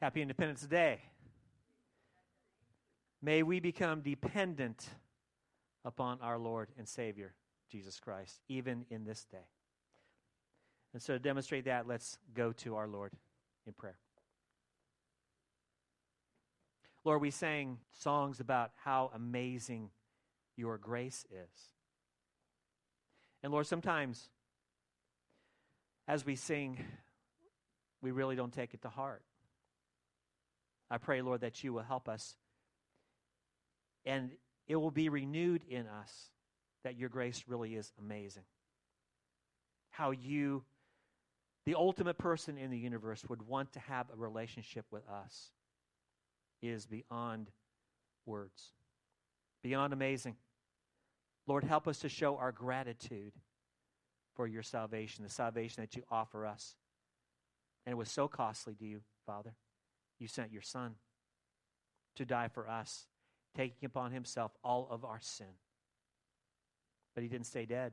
Happy Independence Day. May we become dependent upon our Lord and Savior, Jesus Christ, even in this day. And so, to demonstrate that, let's go to our Lord in prayer. Lord, we sang songs about how amazing your grace is. And Lord, sometimes as we sing, we really don't take it to heart. I pray, Lord, that you will help us and it will be renewed in us that your grace really is amazing. How you, the ultimate person in the universe, would want to have a relationship with us is beyond words, beyond amazing. Lord, help us to show our gratitude for your salvation, the salvation that you offer us. And it was so costly to you, Father. You sent your Son to die for us, taking upon himself all of our sin. But he didn't stay dead,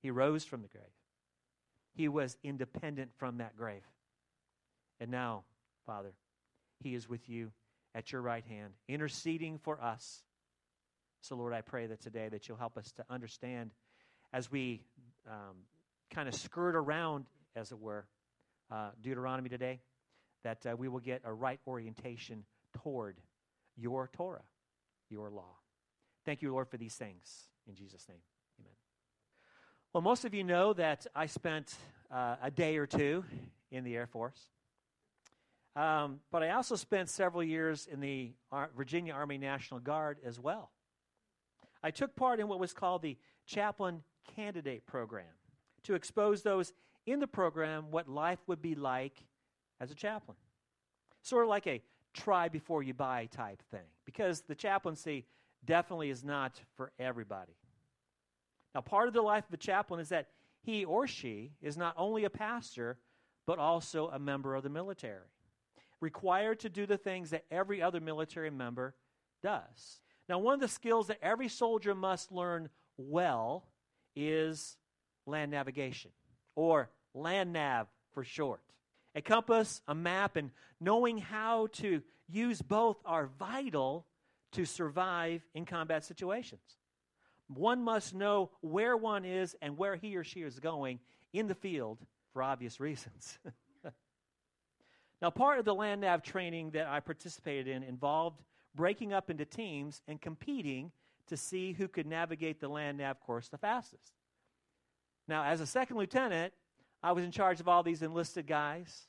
he rose from the grave. He was independent from that grave. And now, Father, he is with you at your right hand, interceding for us. So, Lord, I pray that today that you'll help us to understand as we um, kind of skirt around, as it were, uh, Deuteronomy today, that uh, we will get a right orientation toward your Torah, your law. Thank you, Lord, for these things. In Jesus' name, amen. Well, most of you know that I spent uh, a day or two in the Air Force. Um, but I also spent several years in the Ar- Virginia Army National Guard as well. I took part in what was called the Chaplain Candidate Program to expose those in the program what life would be like as a chaplain. Sort of like a try before you buy type thing, because the chaplaincy definitely is not for everybody. Now, part of the life of a chaplain is that he or she is not only a pastor, but also a member of the military required to do the things that every other military member does. Now, one of the skills that every soldier must learn well is land navigation, or land nav for short. A compass, a map, and knowing how to use both are vital to survive in combat situations. One must know where one is and where he or she is going in the field for obvious reasons. Now, part of the land nav training that I participated in involved breaking up into teams and competing to see who could navigate the land nav course the fastest. Now, as a second lieutenant, I was in charge of all these enlisted guys,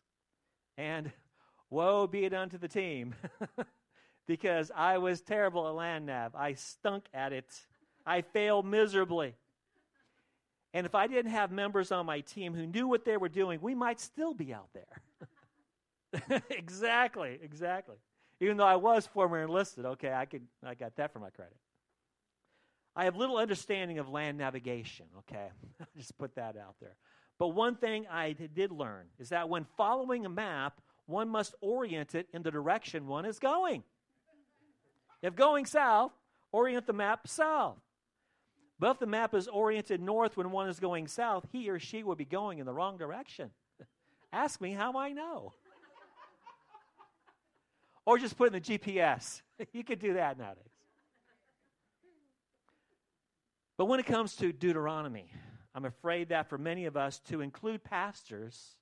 and woe be it unto the team because I was terrible at land nav. I stunk at it, I failed miserably. And if I didn't have members on my team who knew what they were doing, we might still be out there. exactly, exactly. Even though I was former enlisted, okay, I could I got that for my credit. I have little understanding of land navigation, okay? I'll just put that out there. But one thing I did learn is that when following a map, one must orient it in the direction one is going. If going south, orient the map south. But if the map is oriented north when one is going south, he or she will be going in the wrong direction. Ask me how I know or just put in the GPS. you could do that nowadays. But when it comes to Deuteronomy, I'm afraid that for many of us, to include pastors,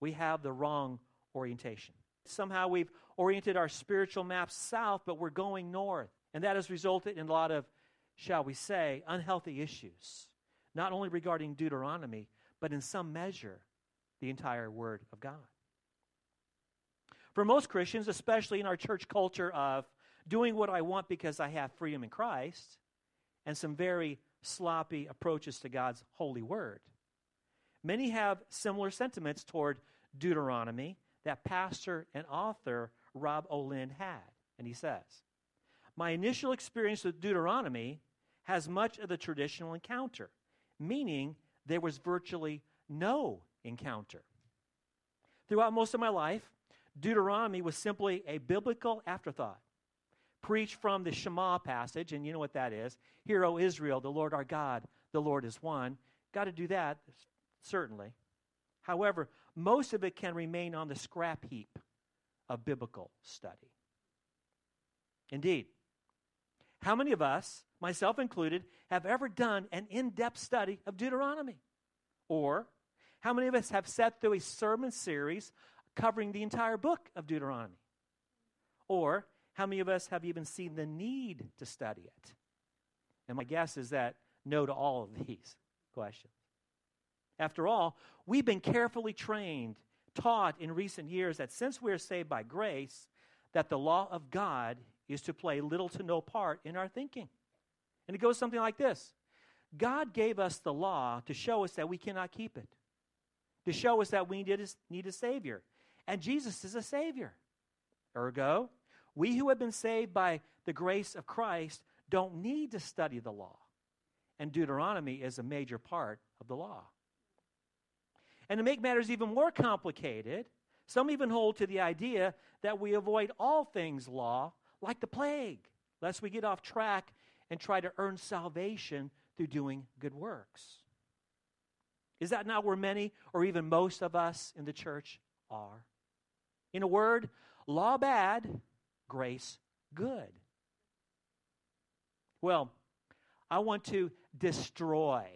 we have the wrong orientation. Somehow we've oriented our spiritual maps south, but we're going north. And that has resulted in a lot of, shall we say, unhealthy issues, not only regarding Deuteronomy, but in some measure, the entire Word of God. For most Christians, especially in our church culture of doing what I want because I have freedom in Christ, and some very sloppy approaches to God's holy word, many have similar sentiments toward Deuteronomy that pastor and author Rob Olin had. And he says, My initial experience with Deuteronomy has much of the traditional encounter, meaning there was virtually no encounter. Throughout most of my life, Deuteronomy was simply a biblical afterthought, preached from the Shema passage, and you know what that is. Hear, O Israel, the Lord our God, the Lord is one. Got to do that, certainly. However, most of it can remain on the scrap heap of biblical study. Indeed, how many of us, myself included, have ever done an in depth study of Deuteronomy? Or how many of us have sat through a sermon series covering the entire book of Deuteronomy? Or how many of us have even seen the need to study it? And my guess is that no to all of these questions. After all, we've been carefully trained, taught in recent years that since we're saved by grace, that the law of God is to play little to no part in our thinking. And it goes something like this God gave us the law to show us that we cannot keep it, to show us that we need a, need a Savior. And Jesus is a Savior. Ergo, we who have been saved by the grace of Christ don't need to study the law. And Deuteronomy is a major part of the law. And to make matters even more complicated, some even hold to the idea that we avoid all things law like the plague, lest we get off track and try to earn salvation through doing good works. Is that not where many or even most of us in the church are? In a word, law bad, grace good. Well, I want to destroy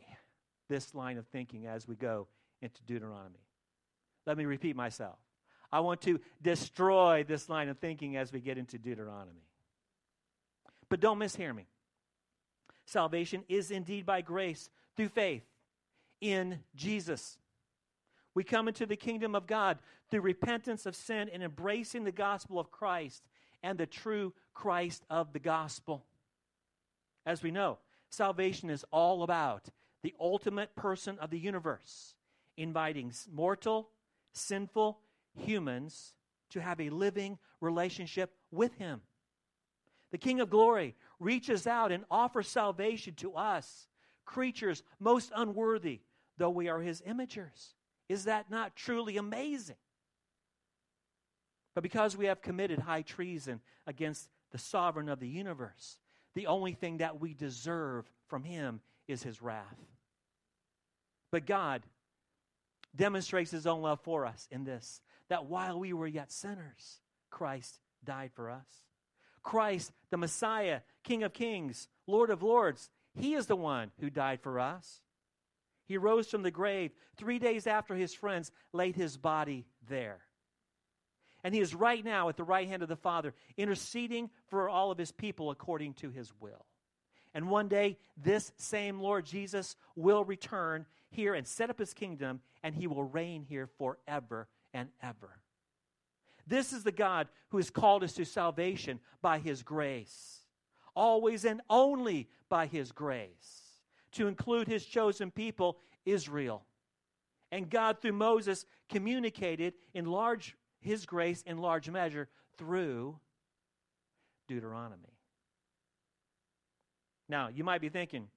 this line of thinking as we go into Deuteronomy. Let me repeat myself. I want to destroy this line of thinking as we get into Deuteronomy. But don't mishear me. Salvation is indeed by grace through faith in Jesus. We come into the kingdom of God through repentance of sin and embracing the gospel of Christ and the true Christ of the gospel. As we know, salvation is all about the ultimate person of the universe, inviting mortal, sinful, humans to have a living relationship with Him. The King of Glory reaches out and offers salvation to us, creatures most unworthy, though we are His imagers. Is that not truly amazing? But because we have committed high treason against the sovereign of the universe, the only thing that we deserve from Him is His wrath. But God demonstrates His own love for us in this that while we were yet sinners, Christ died for us. Christ, the Messiah, King of kings, Lord of lords, he is the one who died for us. He rose from the grave three days after his friends laid his body there. And he is right now at the right hand of the Father, interceding for all of his people according to his will. And one day, this same Lord Jesus will return here and set up his kingdom, and he will reign here forever and ever. This is the God who has called us to salvation by his grace, always and only by his grace, to include his chosen people, Israel. And God, through Moses, communicated in large his grace in large measure through Deuteronomy. Now, you might be thinking,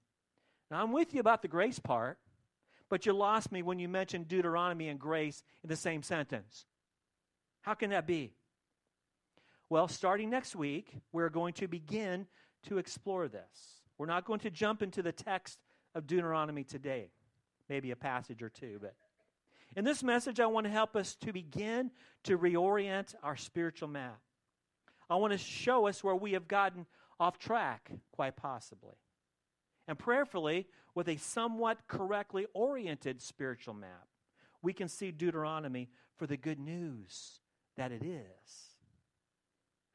now I'm with you about the grace part, but you lost me when you mentioned Deuteronomy and grace in the same sentence. How can that be? Well, starting next week, we're going to begin to explore this. We're not going to jump into the text of Deuteronomy today, maybe a passage or two, but in this message, I want to help us to begin to reorient our spiritual map. I want to show us where we have gotten off track, quite possibly. And prayerfully, with a somewhat correctly oriented spiritual map, we can see Deuteronomy for the good news that it is.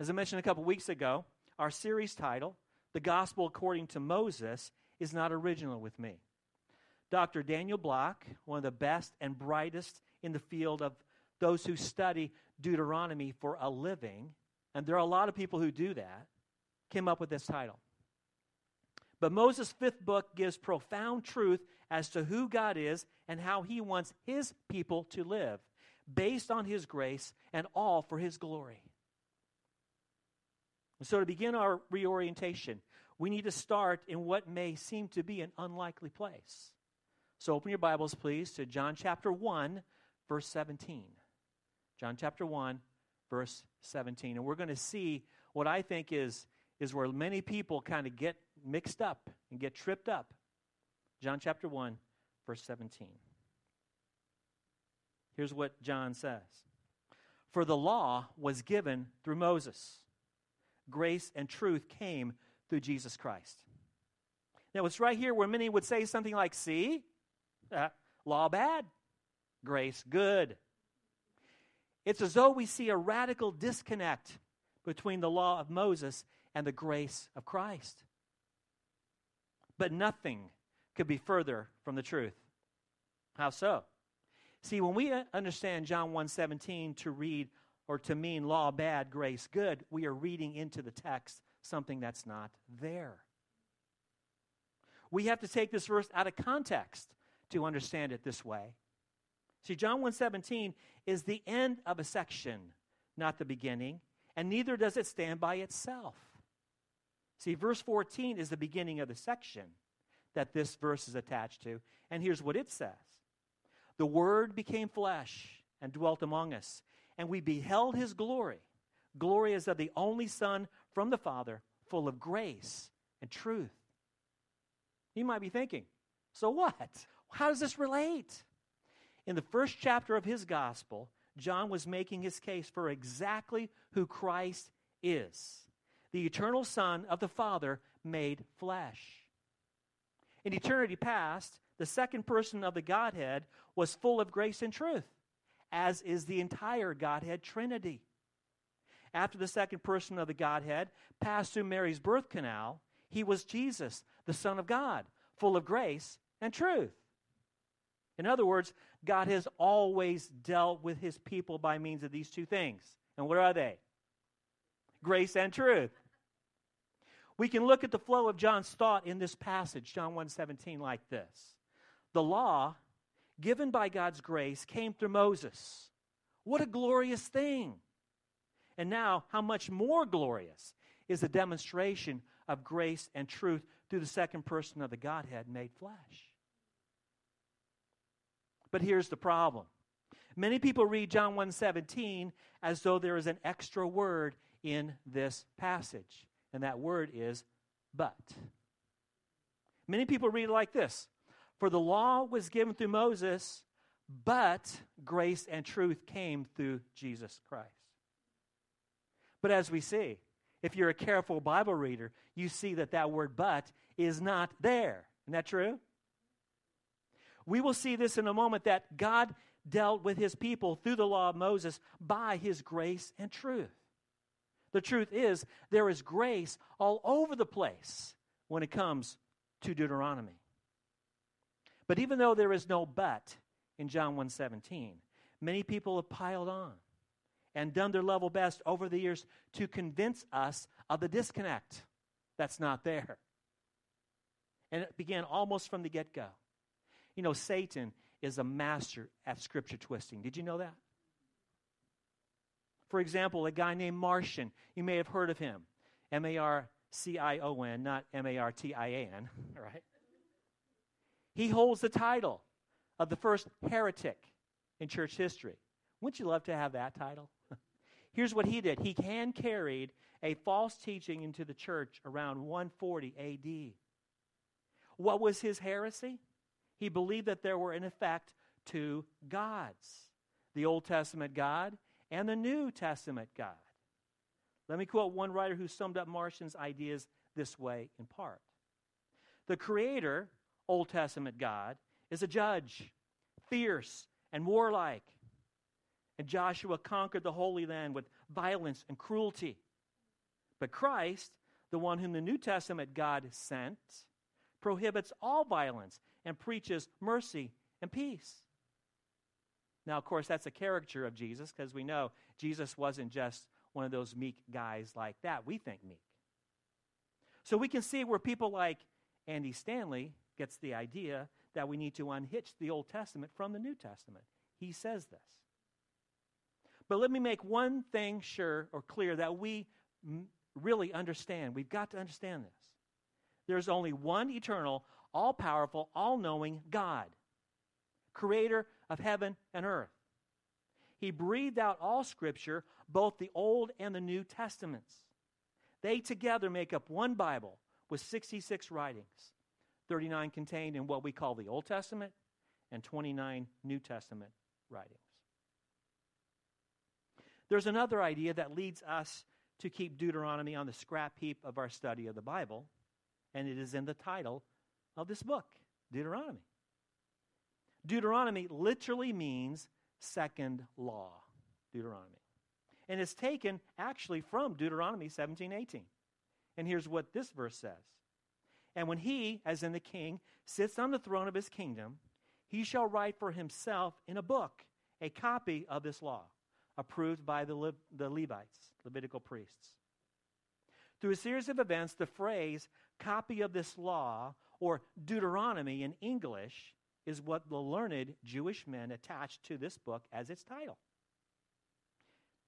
As I mentioned a couple weeks ago, our series title, The Gospel According to Moses, is not original with me. Dr. Daniel Block, one of the best and brightest in the field of those who study Deuteronomy for a living, and there are a lot of people who do that, came up with this title. But Moses' fifth book gives profound truth as to who God is and how he wants his people to live, based on his grace and all for his glory. And so, to begin our reorientation, we need to start in what may seem to be an unlikely place. So open your Bibles, please, to John chapter 1, verse 17. John chapter 1, verse 17. And we're going to see what I think is, is where many people kind of get mixed up and get tripped up. John chapter 1, verse 17. Here's what John says For the law was given through Moses, grace and truth came through Jesus Christ. Now, it's right here where many would say something like, See, law bad, grace good. It's as though we see a radical disconnect between the law of Moses and the grace of Christ. But nothing could be further from the truth. How so? See, when we uh, understand John 1:17 to read or to mean law bad, grace good, we are reading into the text something that's not there. We have to take this verse out of context to understand it this way. See, John 1:17 is the end of a section, not the beginning, and neither does it stand by itself. See, verse 14 is the beginning of the section that this verse is attached to, and here's what it says. The word became flesh and dwelt among us, and we beheld his glory. Glory as of the only Son from the Father, full of grace and truth. You might be thinking, so what? How does this relate? In the first chapter of his gospel, John was making his case for exactly who Christ is the eternal Son of the Father made flesh. In eternity past, the second person of the Godhead was full of grace and truth, as is the entire Godhead Trinity. After the second person of the Godhead passed through Mary's birth canal, he was Jesus, the Son of God, full of grace and truth. In other words, God has always dealt with his people by means of these two things. And what are they? Grace and truth. We can look at the flow of John's thought in this passage, John 1:17 like this. The law given by God's grace came through Moses. What a glorious thing. And now, how much more glorious is the demonstration of grace and truth through the second person of the Godhead made flesh. But here's the problem. Many people read John 1:17 as though there is an extra word in this passage, and that word is but. Many people read it like this: For the law was given through Moses, but grace and truth came through Jesus Christ. But as we see, if you're a careful Bible reader, you see that that word but is not there. Isn't that true? We will see this in a moment that God dealt with his people through the law of Moses by his grace and truth. The truth is, there is grace all over the place when it comes to Deuteronomy. But even though there is no but in John 1:17, many people have piled on and done their level best over the years to convince us of the disconnect that's not there. And it began almost from the get-go. You know, Satan is a master at scripture twisting. Did you know that? For example, a guy named Marcion, you may have heard of him. M A R C I O N, not M A R T I A N, right? He holds the title of the first heretic in church history. Wouldn't you love to have that title? Here's what he did he hand carried a false teaching into the church around 140 AD. What was his heresy? He believed that there were, in effect, two gods the Old Testament God and the New Testament God. Let me quote one writer who summed up Marcion's ideas this way in part The Creator, Old Testament God, is a judge, fierce and warlike. And Joshua conquered the Holy Land with violence and cruelty. But Christ, the one whom the New Testament God sent, prohibits all violence and preaches mercy and peace. Now, of course, that's a caricature of Jesus because we know Jesus wasn't just one of those meek guys like that. We think meek. So we can see where people like Andy Stanley gets the idea that we need to unhitch the Old Testament from the New Testament. He says this. But let me make one thing sure or clear that we really understand. We've got to understand this. There's only one eternal, all powerful, all knowing God, creator of heaven and earth. He breathed out all scripture, both the Old and the New Testaments. They together make up one Bible with 66 writings, 39 contained in what we call the Old Testament, and 29 New Testament writings. There's another idea that leads us to keep Deuteronomy on the scrap heap of our study of the Bible, and it is in the title of this book, Deuteronomy. Deuteronomy literally means second law, Deuteronomy. And it's taken actually from Deuteronomy 17 18. And here's what this verse says And when he, as in the king, sits on the throne of his kingdom, he shall write for himself in a book a copy of this law, approved by the, Le- the Levites, Levitical priests. Through a series of events, the phrase copy of this law, or Deuteronomy in English, is what the learned Jewish men attached to this book as its title.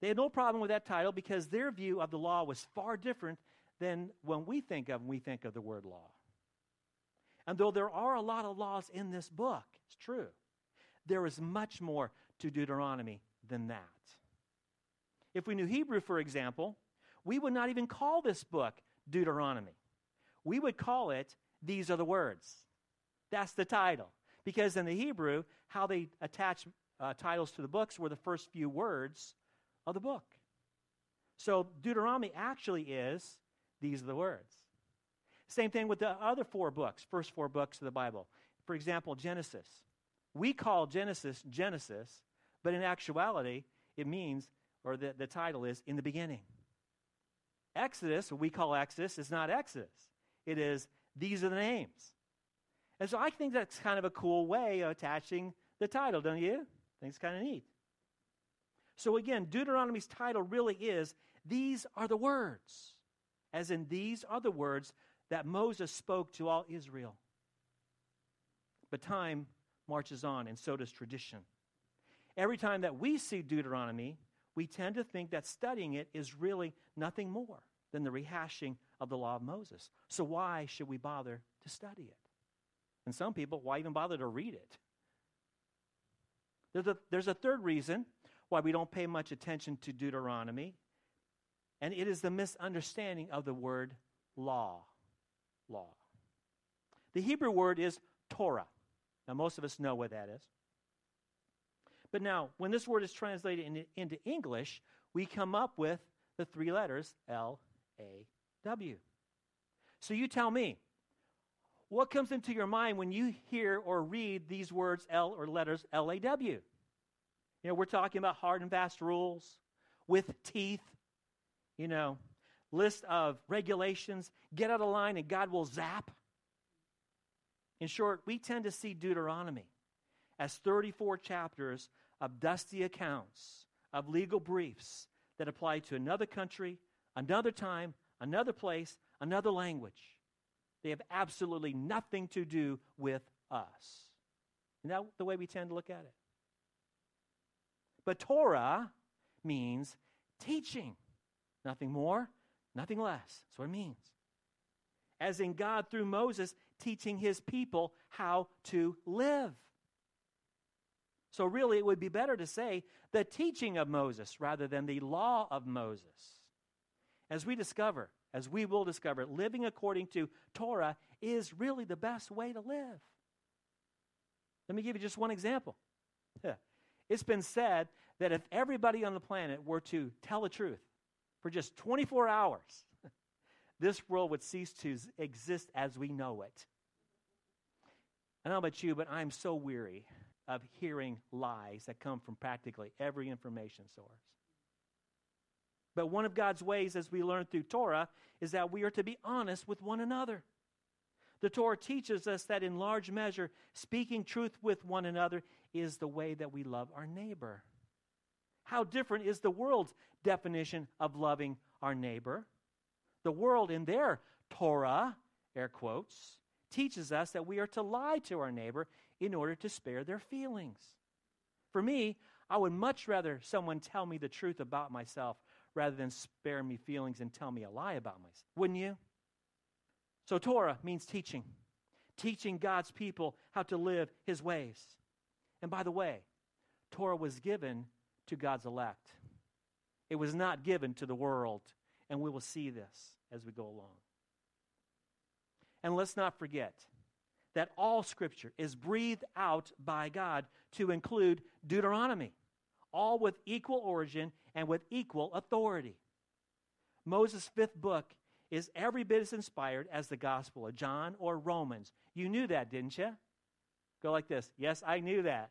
They had no problem with that title because their view of the law was far different than when we think of when we think of the word law. And though there are a lot of laws in this book, it's true, there is much more to Deuteronomy than that. If we knew Hebrew, for example, we would not even call this book Deuteronomy. We would call it These Are the Words. That's the title. Because in the Hebrew, how they attach uh, titles to the books were the first few words of the book. So Deuteronomy actually is These Are the Words. Same thing with the other four books, first four books of the Bible. For example, Genesis. We call Genesis Genesis, but in actuality, it means, or the, the title is, in the beginning. Exodus, what we call Exodus, is not Exodus. It is, these are the names. And so I think that's kind of a cool way of attaching the title, don't you? I think it's kind of neat. So again, Deuteronomy's title really is, These are the words. As in, these are the words that Moses spoke to all Israel. But time marches on, and so does tradition. Every time that we see Deuteronomy, we tend to think that studying it is really nothing more than the rehashing of the law of Moses. So, why should we bother to study it? And some people, why even bother to read it? There's a, there's a third reason why we don't pay much attention to Deuteronomy, and it is the misunderstanding of the word law law. The Hebrew word is Torah. Now, most of us know what that is. But now, when this word is translated into, into English, we come up with the three letters L A W. So you tell me, what comes into your mind when you hear or read these words L or letters L A W? You know, we're talking about hard and fast rules with teeth, you know, list of regulations, get out of line and God will zap. In short, we tend to see Deuteronomy as 34 chapters of dusty accounts of legal briefs that apply to another country, another time, another place, another language. They have absolutely nothing to do with us. Isn't that the way we tend to look at it? But Torah means teaching, nothing more, Nothing less. That's what it means. As in God, through Moses, teaching his people how to live. So, really, it would be better to say the teaching of Moses rather than the law of Moses. As we discover, as we will discover, living according to Torah is really the best way to live. Let me give you just one example. It's been said that if everybody on the planet were to tell the truth, for just 24 hours, this world would cease to exist as we know it. I don't know about you, but I'm so weary of hearing lies that come from practically every information source. But one of God's ways, as we learn through Torah, is that we are to be honest with one another. The Torah teaches us that in large measure, speaking truth with one another is the way that we love our neighbor. How different is the world's definition of loving our neighbor? The world, in their Torah, air quotes, teaches us that we are to lie to our neighbor in order to spare their feelings. For me, I would much rather someone tell me the truth about myself rather than spare me feelings and tell me a lie about myself. Wouldn't you? So, Torah means teaching, teaching God's people how to live his ways. And by the way, Torah was given to God's elect. It was not given to the world, and we will see this as we go along. And let's not forget that all Scripture is breathed out by God to include Deuteronomy, all with equal origin and with equal authority. Moses' fifth book is every bit as inspired as the Gospel of John or Romans. You knew that, didn't you? Go like this. Yes, I knew that.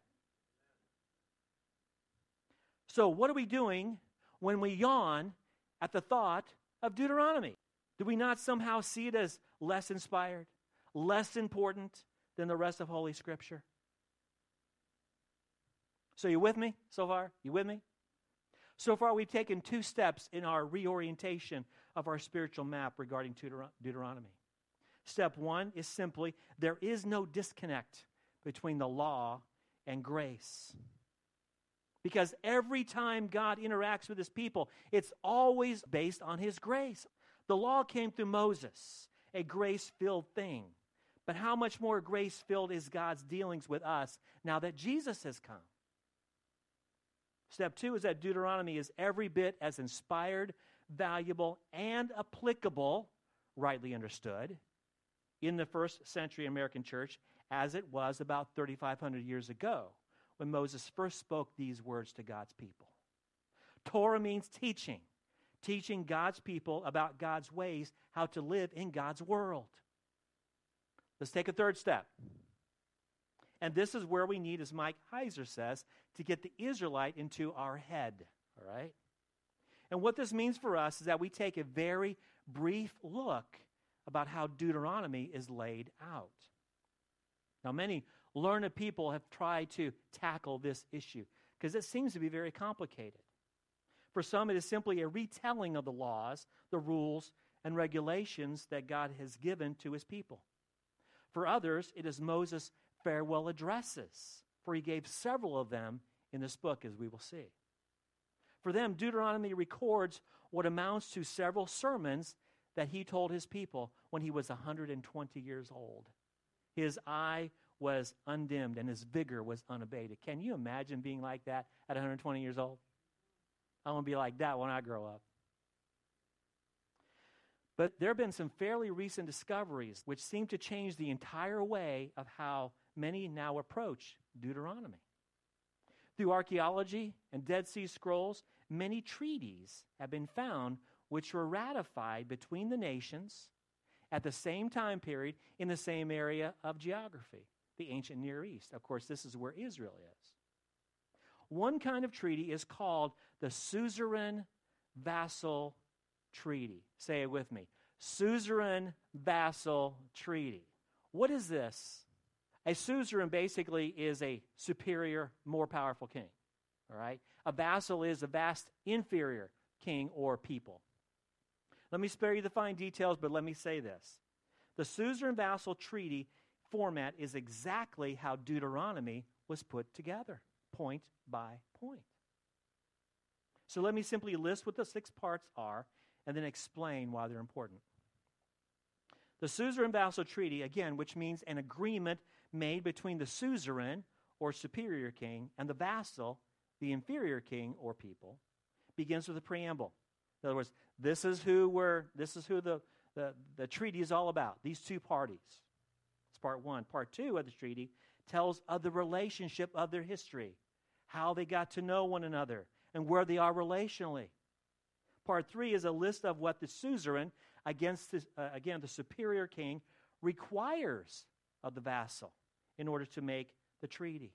So, what are we doing when we yawn at the thought of Deuteronomy? Do we not somehow see it as less inspired, less important than the rest of Holy Scripture? So, you with me so far? You with me? So far, we've taken two steps in our reorientation of our spiritual map regarding Deuteronomy. Step one is simply there is no disconnect between the law and grace. Because every time God interacts with his people, it's always based on his grace. The law came through Moses, a grace filled thing. But how much more grace filled is God's dealings with us now that Jesus has come? Step two is that Deuteronomy is every bit as inspired, valuable, and applicable, rightly understood, in the first century American church as it was about 3,500 years ago when Moses first spoke these words to God's people. Torah means teaching, teaching God's people about God's ways, how to live in God's world. Let's take a third step. And this is where we need, as Mike Heiser says, to get the Israelite into our head. All right? And what this means for us is that we take a very brief look about how Deuteronomy is laid out. Now, many learned people have tried to tackle this issue because it seems to be very complicated. For some, it is simply a retelling of the laws, the rules, and regulations that God has given to his people. For others, it is Moses' farewell addresses, for he gave several of them in this book, as we will see. For them, Deuteronomy records what amounts to several sermons that he told his people when he was 120 years old. His eye was undimmed and his vigor was unabated. Can you imagine being like that at 120 years old? I want to be like that when I grow up. But there have been some fairly recent discoveries which seem to change the entire way of how many now approach Deuteronomy. Through archaeology and Dead Sea Scrolls, many treaties have been found which were ratified between the nations at the same time period in the same area of geography, the ancient Near East. Of course, this is where Israel is. One kind of treaty is called the suzerain vassal treaty. Say it with me suzerain vassal treaty. What is this? A suzerain basically is a superior, more powerful king. All right? A vassal is a vast inferior king or people. Let me spare you the fine details, but let me say this. The suzerain vassal treaty format is exactly how Deuteronomy was put together, point by point. So let me simply list what the six parts are and then explain why they're important. The suzerain vassal treaty, again, which means an agreement made between the suzerain or superior king and the vassal, the inferior king or people, begins with a preamble. In other words, this is who we're, this is who the, the, the treaty is all about, these two parties. It's part one. Part two of the treaty tells of the relationship of their history, how they got to know one another, and where they are relationally. Part three is a list of what the suzerain, against uh, again, the superior king, requires of the vassal in order to make the treaty.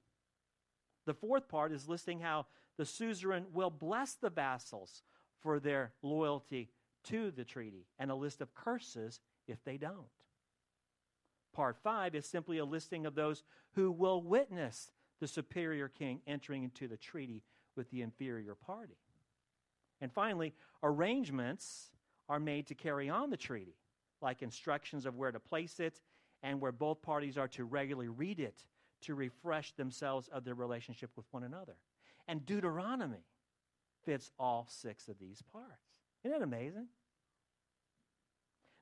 The fourth part is listing how the suzerain will bless the vassals for their loyalty to the treaty and a list of curses if they don't. Part five is simply a listing of those who will witness the superior king entering into the treaty with the inferior party. And finally, arrangements are made to carry on the treaty, like instructions of where to place it and where both parties are to regularly read it to refresh themselves of their relationship with one another. And Deuteronomy fits all six of these parts. Isn't that amazing?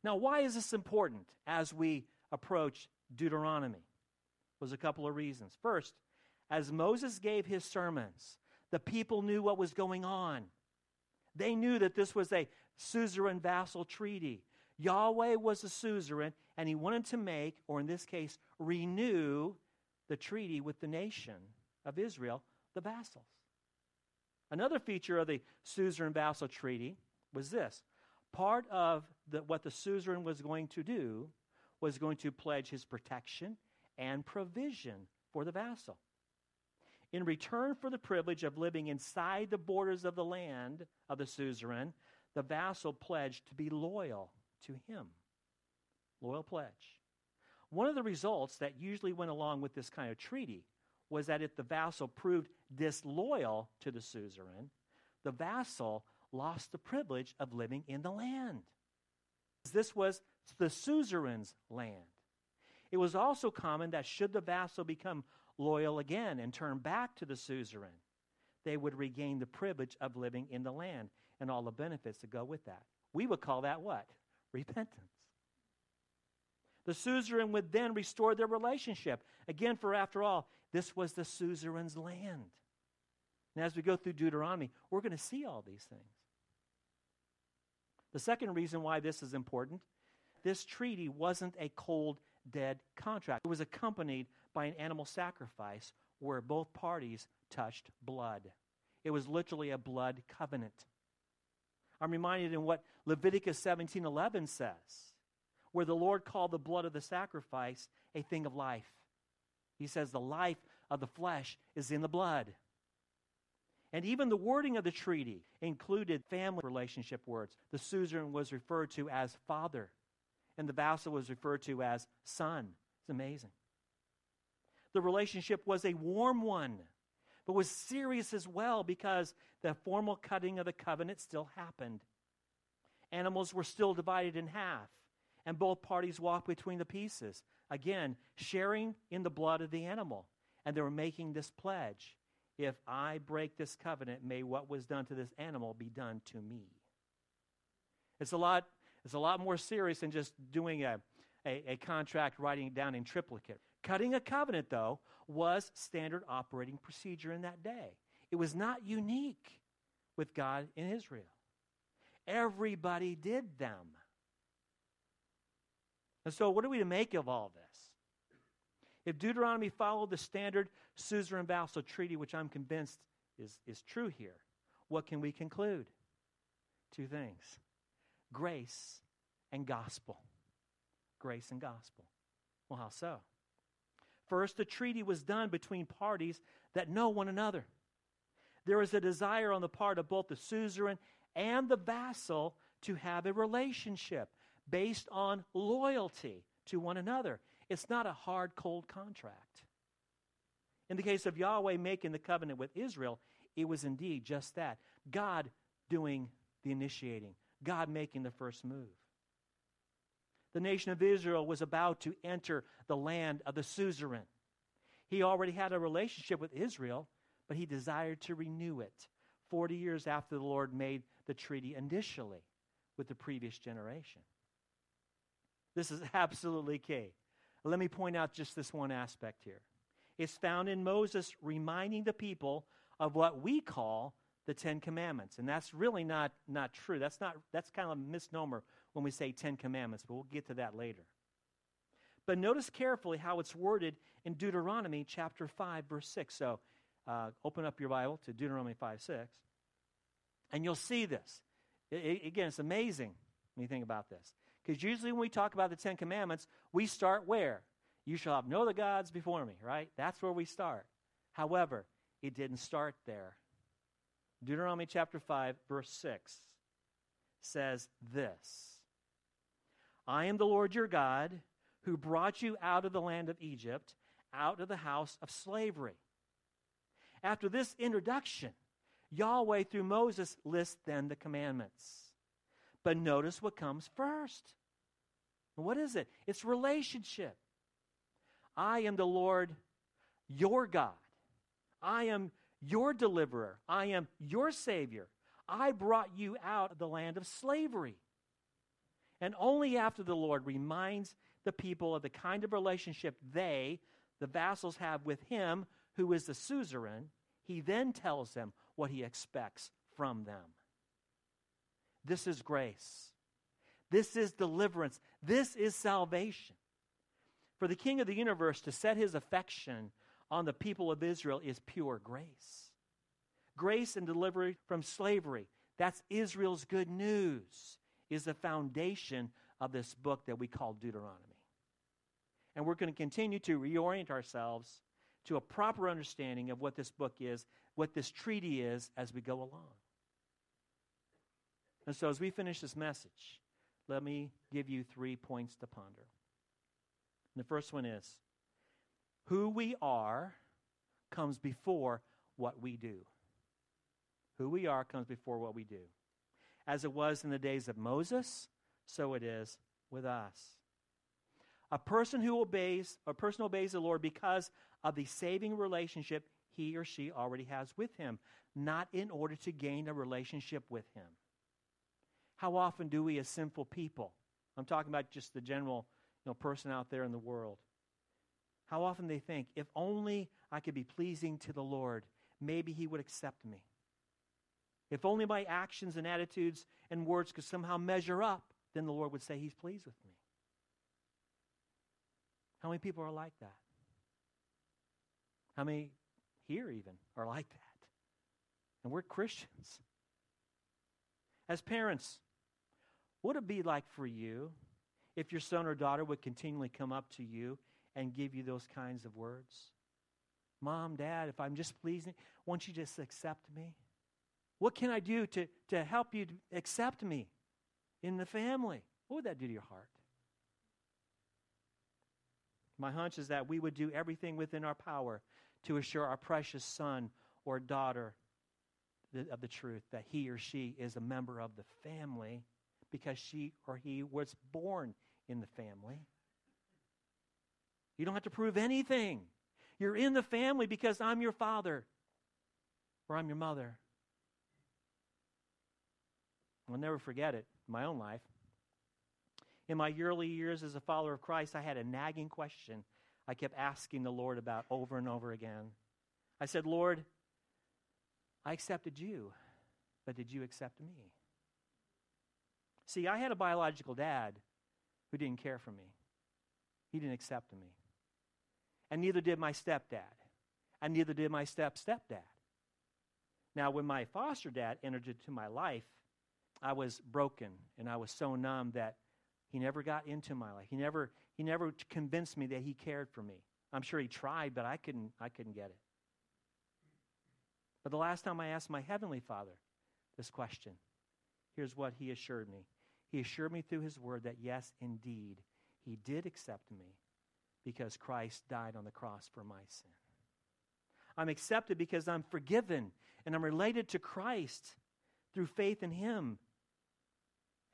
Now, why is this important as we approach Deuteronomy? Was a couple of reasons. First, as Moses gave his sermons, the people knew what was going on. They knew that this was a suzerain vassal treaty. Yahweh was a suzerain, and he wanted to make, or in this case, renew the treaty with the nation of Israel, the vassals. Another feature of the suzerain vassal treaty was this part of the, what the suzerain was going to do was going to pledge his protection and provision for the vassal. In return for the privilege of living inside the borders of the land of the suzerain, the vassal pledged to be loyal to him. Loyal pledge. One of the results that usually went along with this kind of treaty was that if the vassal proved disloyal to the suzerain, the vassal lost the privilege of living in the land. This was the suzerain's land. It was also common that should the vassal become loyal again and turn back to the suzerain, they would regain the privilege of living in the land and all the benefits that go with that. We would call that what? Repentance. The suzerain would then restore their relationship. Again, for after all, this was the suzerain's land. And as we go through Deuteronomy, we're going to see all these things. The second reason why this is important this treaty wasn't a cold, dead contract. It was accompanied by an animal sacrifice where both parties touched blood. It was literally a blood covenant. I'm reminded in what Leviticus 17:11 says, where the Lord called the blood of the sacrifice a thing of life. He says the life of the flesh is in the blood. And even the wording of the treaty included family relationship words. The suzerain was referred to as father, and the vassal was referred to as son. It's amazing. The relationship was a warm one, but was serious as well because the formal cutting of the covenant still happened. Animals were still divided in half, and both parties walked between the pieces. Again, sharing in the blood of the animal. And they were making this pledge if I break this covenant, may what was done to this animal be done to me. It's a lot, it's a lot more serious than just doing a, a, a contract, writing it down in triplicate. Cutting a covenant, though, was standard operating procedure in that day. It was not unique with God in Israel. Everybody did them. And so, what are we to make of all this? If Deuteronomy followed the standard suzerain vassal treaty, which I'm convinced is, is true here, what can we conclude? Two things grace and gospel. Grace and gospel. Well, how so? First, the treaty was done between parties that know one another. There was a desire on the part of both the suzerain and the vassal to have a relationship based on loyalty to one another. It's not a hard, cold contract. In the case of Yahweh making the covenant with Israel, it was indeed just that God doing the initiating, God making the first move. The nation of Israel was about to enter the land of the suzerain. He already had a relationship with Israel, but he desired to renew it 40 years after the Lord made the treaty initially with the previous generation. This is absolutely key. Let me point out just this one aspect here. It's found in Moses reminding the people of what we call the Ten Commandments. And that's really not, not true. That's, not, that's kind of a misnomer when we say Ten Commandments, but we'll get to that later. But notice carefully how it's worded in Deuteronomy chapter 5, verse 6. So uh, open up your Bible to Deuteronomy 5, 6, and you'll see this. It, it, again, it's amazing when you think about this. Because usually when we talk about the Ten Commandments, we start where? You shall have no other gods before me, right? That's where we start. However, it didn't start there. Deuteronomy chapter 5, verse 6 says this I am the Lord your God who brought you out of the land of Egypt, out of the house of slavery. After this introduction, Yahweh through Moses lists then the commandments. But notice what comes first. What is it? It's relationship. I am the Lord your God. I am your deliverer. I am your Savior. I brought you out of the land of slavery. And only after the Lord reminds the people of the kind of relationship they, the vassals, have with him, who is the suzerain, he then tells them what he expects from them. This is grace. This is deliverance. This is salvation. For the King of the universe to set his affection on the people of Israel is pure grace. grace and delivery from slavery. That's Israel's good news, is the foundation of this book that we call Deuteronomy. And we're going to continue to reorient ourselves to a proper understanding of what this book is, what this treaty is, as we go along. And so, as we finish this message, let me give you three points to ponder. And the first one is who we are comes before what we do. Who we are comes before what we do. As it was in the days of Moses, so it is with us. A person who obeys, a person obeys the Lord because of the saving relationship he or she already has with him, not in order to gain a relationship with him. How often do we as sinful people, I'm talking about just the general you know, person out there in the world, how often they think, if only I could be pleasing to the Lord, maybe he would accept me. If only my actions and attitudes and words could somehow measure up, then the Lord would say he's pleased with me. How many people are like that? How many here even are like that? And we're Christians. As parents, what would it be like for you if your son or daughter would continually come up to you and give you those kinds of words? Mom, Dad, if I'm just pleasing, won't you just accept me? What can I do to, to help you accept me in the family? What would that do to your heart? My hunch is that we would do everything within our power to assure our precious son or daughter of the truth that he or she is a member of the family because she or he was born in the family. You don't have to prove anything. You're in the family because I'm your father or I'm your mother. I'll never forget it in my own life. In my early years as a follower of Christ, I had a nagging question I kept asking the Lord about over and over again. I said, Lord, I accepted you, but did you accept me? See, I had a biological dad who didn't care for me. He didn't accept me. And neither did my stepdad. And neither did my step stepdad. Now, when my foster dad entered into my life, I was broken and I was so numb that he never got into my life. He never, he never convinced me that he cared for me. I'm sure he tried, but I couldn't, I couldn't get it. But the last time I asked my Heavenly Father this question, here's what he assured me. He assured me through his word that, yes, indeed, he did accept me because Christ died on the cross for my sin. I'm accepted because I'm forgiven and I'm related to Christ through faith in him.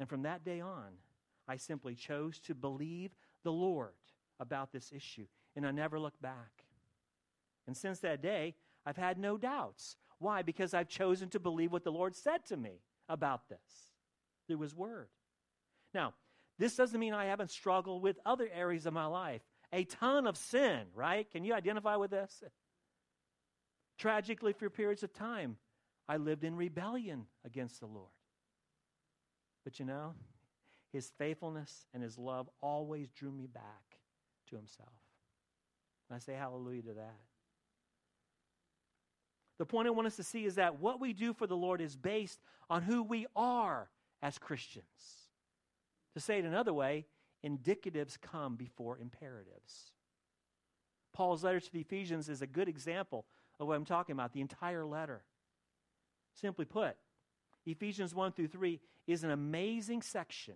And from that day on, I simply chose to believe the Lord about this issue, and I never looked back. And since that day, I've had no doubts. Why? Because I've chosen to believe what the Lord said to me about this through His Word. Now, this doesn't mean I haven't struggled with other areas of my life. A ton of sin, right? Can you identify with this? Tragically, for periods of time, I lived in rebellion against the Lord. But you know, his faithfulness and his love always drew me back to himself. And I say hallelujah to that. The point I want us to see is that what we do for the Lord is based on who we are as Christians. To say it another way, indicatives come before imperatives. Paul's letter to the Ephesians is a good example of what I'm talking about, the entire letter. Simply put, Ephesians 1 through 3 is an amazing section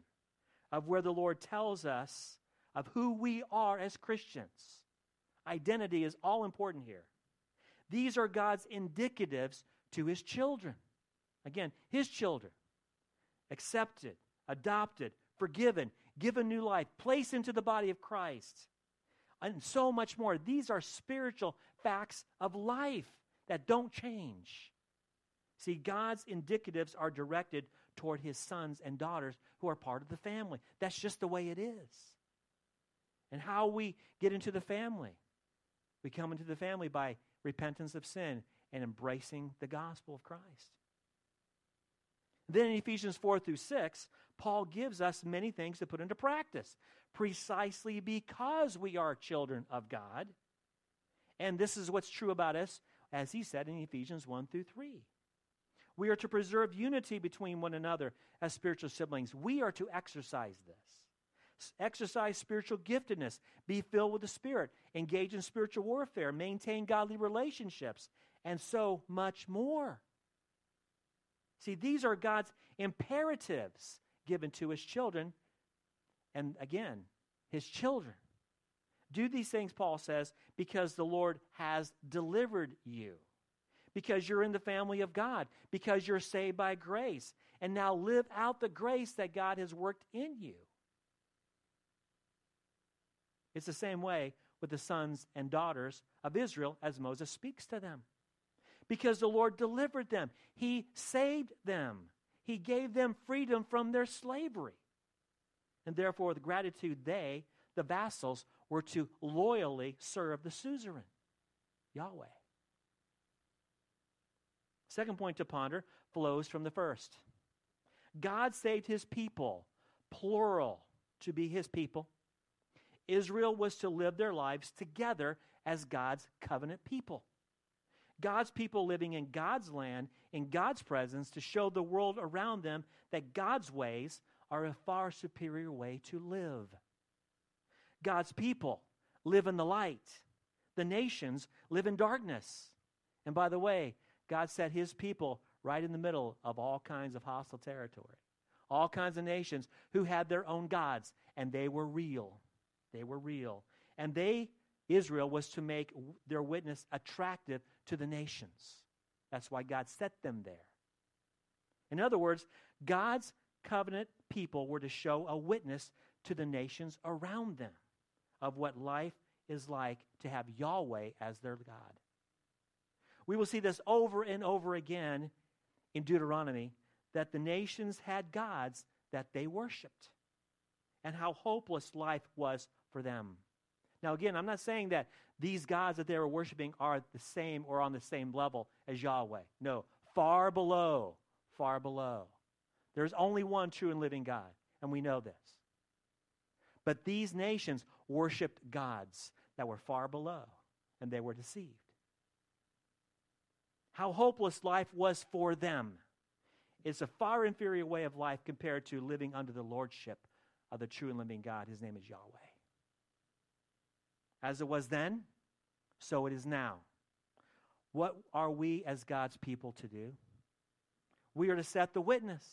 of where the Lord tells us of who we are as Christians. Identity is all important here. These are God's indicatives to his children. Again, his children. Accepted, adopted, forgiven, given new life, placed into the body of Christ, and so much more. These are spiritual facts of life that don't change. See, God's indicatives are directed toward his sons and daughters who are part of the family. That's just the way it is. And how we get into the family. We come into the family by repentance of sin and embracing the gospel of Christ. Then in Ephesians 4 through 6, Paul gives us many things to put into practice, precisely because we are children of God. And this is what's true about us, as he said in Ephesians 1 through 3. We are to preserve unity between one another as spiritual siblings. We are to exercise this. Exercise spiritual giftedness. Be filled with the Spirit. Engage in spiritual warfare. Maintain godly relationships. And so much more. See, these are God's imperatives given to his children. And again, his children. Do these things, Paul says, because the Lord has delivered you, because you're in the family of God, because you're saved by grace. And now live out the grace that God has worked in you. It's the same way with the sons and daughters of Israel as Moses speaks to them. Because the Lord delivered them, He saved them, He gave them freedom from their slavery. And therefore, with gratitude, they, the vassals, were to loyally serve the suzerain, Yahweh. Second point to ponder flows from the first. God saved his people, plural, to be his people. Israel was to live their lives together as God's covenant people. God's people living in God's land, in God's presence, to show the world around them that God's ways are a far superior way to live. God's people live in the light, the nations live in darkness. And by the way, God set his people right in the middle of all kinds of hostile territory, all kinds of nations who had their own gods, and they were real. They were real. And they, Israel, was to make their witness attractive to the nations. That's why God set them there. In other words, God's covenant people were to show a witness to the nations around them of what life is like to have Yahweh as their God. We will see this over and over again in Deuteronomy that the nations had gods that they worshiped and how hopeless life was for them. Now, again, I'm not saying that these gods that they were worshiping are the same or on the same level as Yahweh. No, far below, far below. There's only one true and living God, and we know this. But these nations worshiped gods that were far below, and they were deceived. How hopeless life was for them is a far inferior way of life compared to living under the lordship of the true and living God. His name is Yahweh. As it was then, so it is now. What are we as God's people to do? We are to set the witness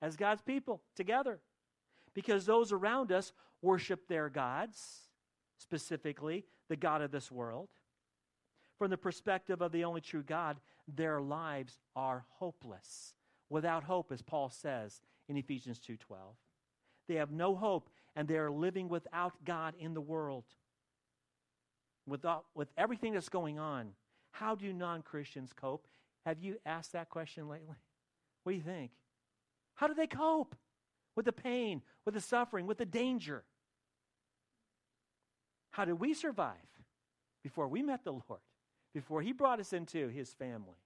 as God's people together because those around us worship their gods, specifically the God of this world. From the perspective of the only true God, their lives are hopeless. Without hope, as Paul says in Ephesians 2:12. They have no hope and they are living without God in the world. Without, with everything that's going on, how do non Christians cope? Have you asked that question lately? What do you think? How do they cope with the pain, with the suffering, with the danger? How did we survive before we met the Lord, before He brought us into His family?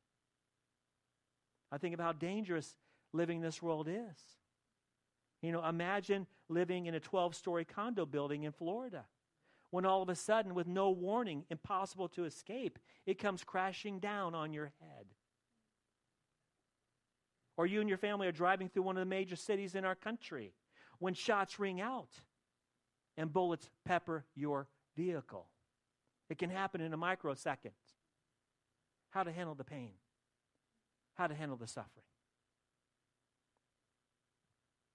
I think of how dangerous living this world is. You know, imagine living in a 12 story condo building in Florida when all of a sudden, with no warning, impossible to escape, it comes crashing down on your head. Or you and your family are driving through one of the major cities in our country when shots ring out and bullets pepper your vehicle. It can happen in a microsecond. How to handle the pain, how to handle the suffering.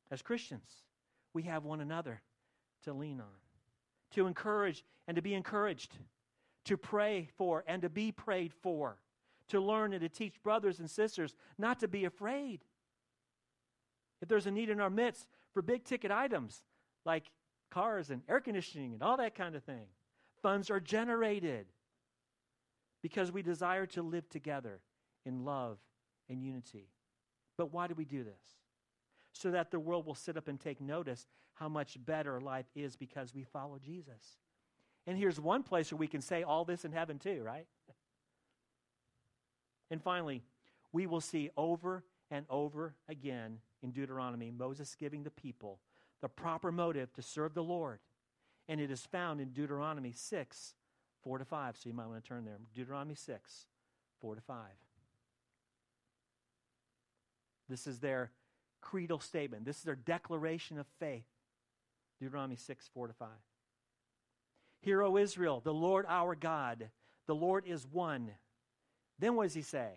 As Christians, we have one another to lean on, to encourage and to be encouraged, to pray for and to be prayed for, to learn and to teach brothers and sisters not to be afraid. If there's a need in our midst for big ticket items like cars and air conditioning and all that kind of thing, funds are generated because we desire to live together in love and unity. But why do we do this? So that the world will sit up and take notice how much better life is because we follow Jesus. And here's one place where we can say all this in heaven too, right? And finally, we will see over and over again in Deuteronomy Moses giving the people the proper motive to serve the Lord and it is found in Deuteronomy 6, 4 to 5. So you might want to turn there. Deuteronomy 6, 4 to 5. This is their creedal statement. This is their declaration of faith. Deuteronomy 6, 4 to 5. Hear, O Israel, the Lord our God, the Lord is one. Then what does he say?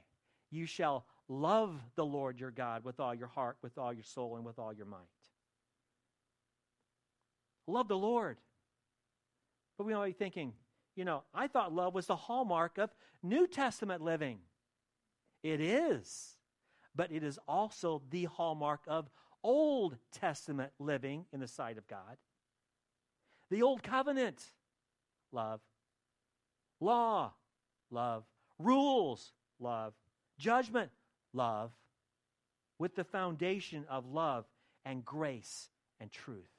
You shall love the Lord your God with all your heart, with all your soul, and with all your might. Love the Lord. But we might be thinking, you know, I thought love was the hallmark of New Testament living. It is, but it is also the hallmark of Old Testament living in the sight of God. The Old Covenant, love. Law, love. Rules, love. Judgment, love. With the foundation of love and grace and truth.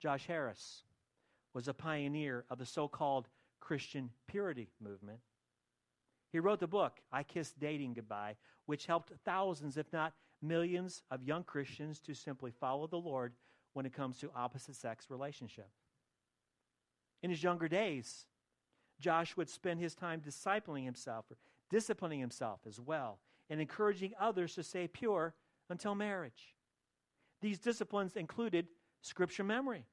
Josh Harris was a pioneer of the so called Christian purity movement. He wrote the book, I Kissed Dating Goodbye, which helped thousands, if not millions, of young Christians to simply follow the Lord when it comes to opposite sex relationships. In his younger days, Josh would spend his time discipling himself or disciplining himself as well and encouraging others to stay pure until marriage. These disciplines included scripture memory,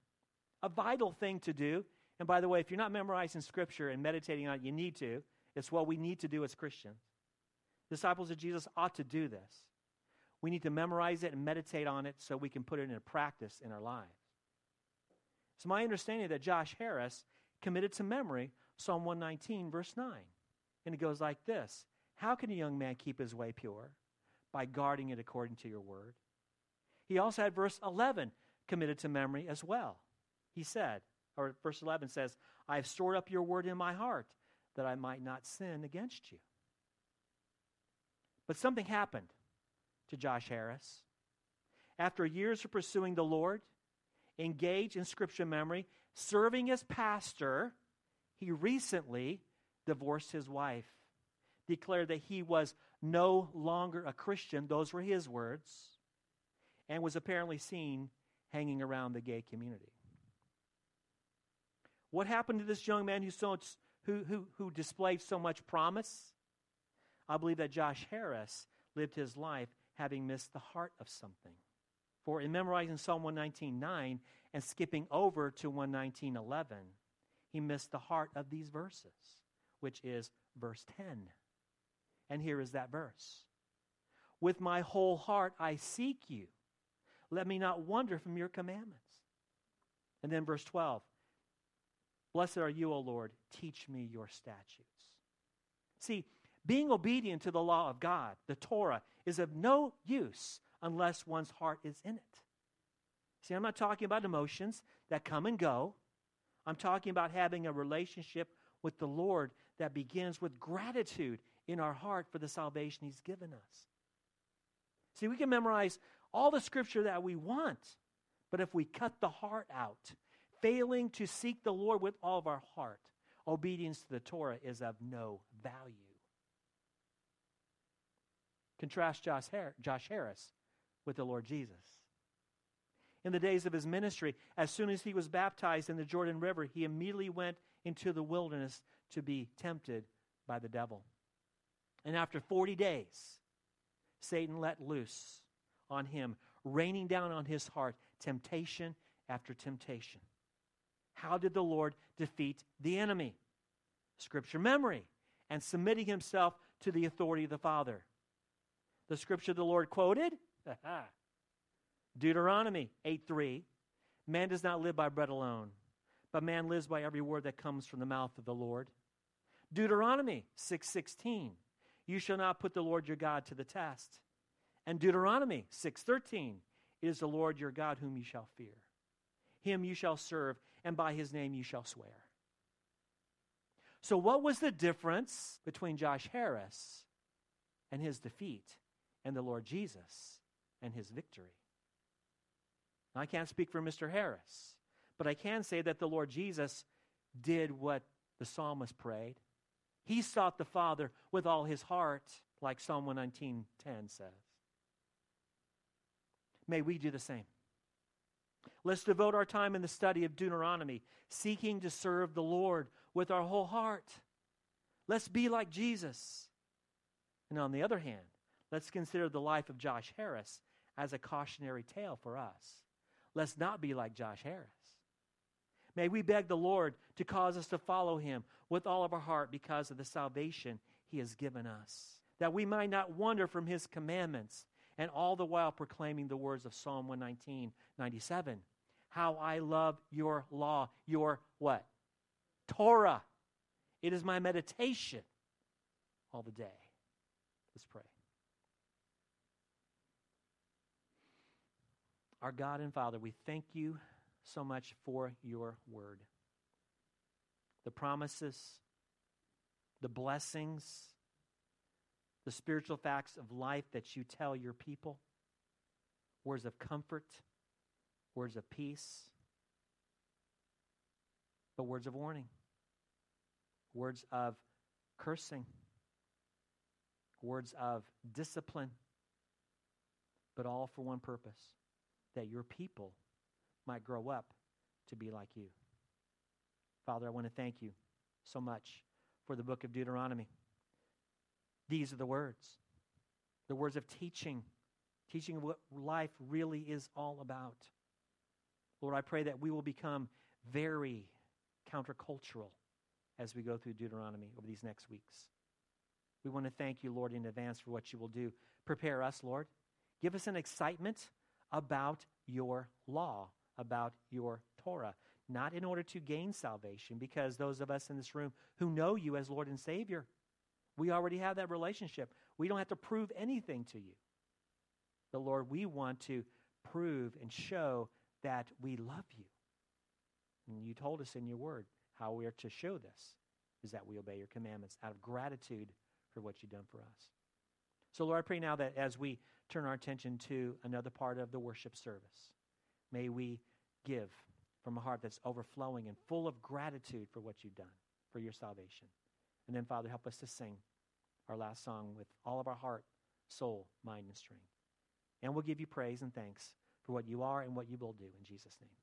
a vital thing to do. And by the way, if you're not memorizing scripture and meditating on it, you need to. It's what we need to do as Christians. Disciples of Jesus ought to do this. We need to memorize it and meditate on it so we can put it into practice in our lives. It's my understanding that Josh Harris committed to memory Psalm 119, verse 9. And it goes like this How can a young man keep his way pure? By guarding it according to your word. He also had verse 11 committed to memory as well. He said, or verse 11 says, I have stored up your word in my heart that I might not sin against you. But something happened to Josh Harris. After years of pursuing the Lord, engaged in scripture memory, serving as pastor, he recently divorced his wife, declared that he was no longer a Christian, those were his words, and was apparently seen hanging around the gay community. What happened to this young man who, so, who, who, who displayed so much promise? I believe that Josh Harris lived his life having missed the heart of something. For in memorizing Psalm 119.9 and skipping over to 119.11, he missed the heart of these verses, which is verse 10. And here is that verse With my whole heart I seek you. Let me not wander from your commandments. And then verse 12 Blessed are you, O Lord, teach me your statutes. See, being obedient to the law of God, the Torah, is of no use unless one's heart is in it. See, I'm not talking about emotions that come and go. I'm talking about having a relationship with the Lord that begins with gratitude in our heart for the salvation He's given us. See, we can memorize all the scripture that we want, but if we cut the heart out, failing to seek the Lord with all of our heart, obedience to the Torah is of no value. Contrast Josh, Harris with the Lord Jesus. In the days of his ministry, as soon as he was baptized in the Jordan River, he immediately went into the wilderness to be tempted by the devil. And after 40 days, Satan let loose on him, raining down on his heart temptation after temptation. How did the Lord defeat the enemy? Scripture memory and submitting himself to the authority of the Father. The scripture the Lord quoted Deuteronomy 8 3. Man does not live by bread alone, but man lives by every word that comes from the mouth of the Lord. Deuteronomy 6 16. You shall not put the Lord your God to the test. And Deuteronomy 6:13, it is the Lord your God whom you shall fear. Him you shall serve, and by his name you shall swear. So what was the difference between Josh Harris and his defeat and the Lord Jesus and his victory? Now, I can't speak for Mr. Harris, but I can say that the Lord Jesus did what the psalmist prayed. He sought the Father with all his heart, like Psalm 119:10 says. May we do the same. Let's devote our time in the study of Deuteronomy, seeking to serve the Lord with our whole heart. Let's be like Jesus. And on the other hand, let's consider the life of Josh Harris as a cautionary tale for us. Let's not be like Josh Harris. May we beg the Lord to cause us to follow him with all of our heart because of the salvation he has given us, that we might not wander from his commandments, and all the while proclaiming the words of Psalm 119, 97. How I love your law, your what? Torah. It is my meditation all the day. Let's pray. Our God and Father, we thank you so much for your word. The promises, the blessings, the spiritual facts of life that you tell your people, words of comfort, words of peace, but words of warning, words of cursing, words of discipline, but all for one purpose that your people might grow up to be like you. Father, I want to thank you so much for the book of Deuteronomy. These are the words, the words of teaching, teaching what life really is all about. Lord, I pray that we will become very countercultural as we go through Deuteronomy over these next weeks. We want to thank you, Lord, in advance for what you will do. Prepare us, Lord. Give us an excitement about your law, about your Torah, not in order to gain salvation, because those of us in this room who know you as Lord and Savior, we already have that relationship. We don't have to prove anything to you. But Lord, we want to prove and show that we love you. And you told us in your word how we are to show this is that we obey your commandments out of gratitude for what you've done for us. So, Lord, I pray now that as we turn our attention to another part of the worship service, may we give from a heart that's overflowing and full of gratitude for what you've done, for your salvation. And then, Father, help us to sing our last song with all of our heart, soul, mind, and strength. And we'll give you praise and thanks for what you are and what you will do in Jesus' name.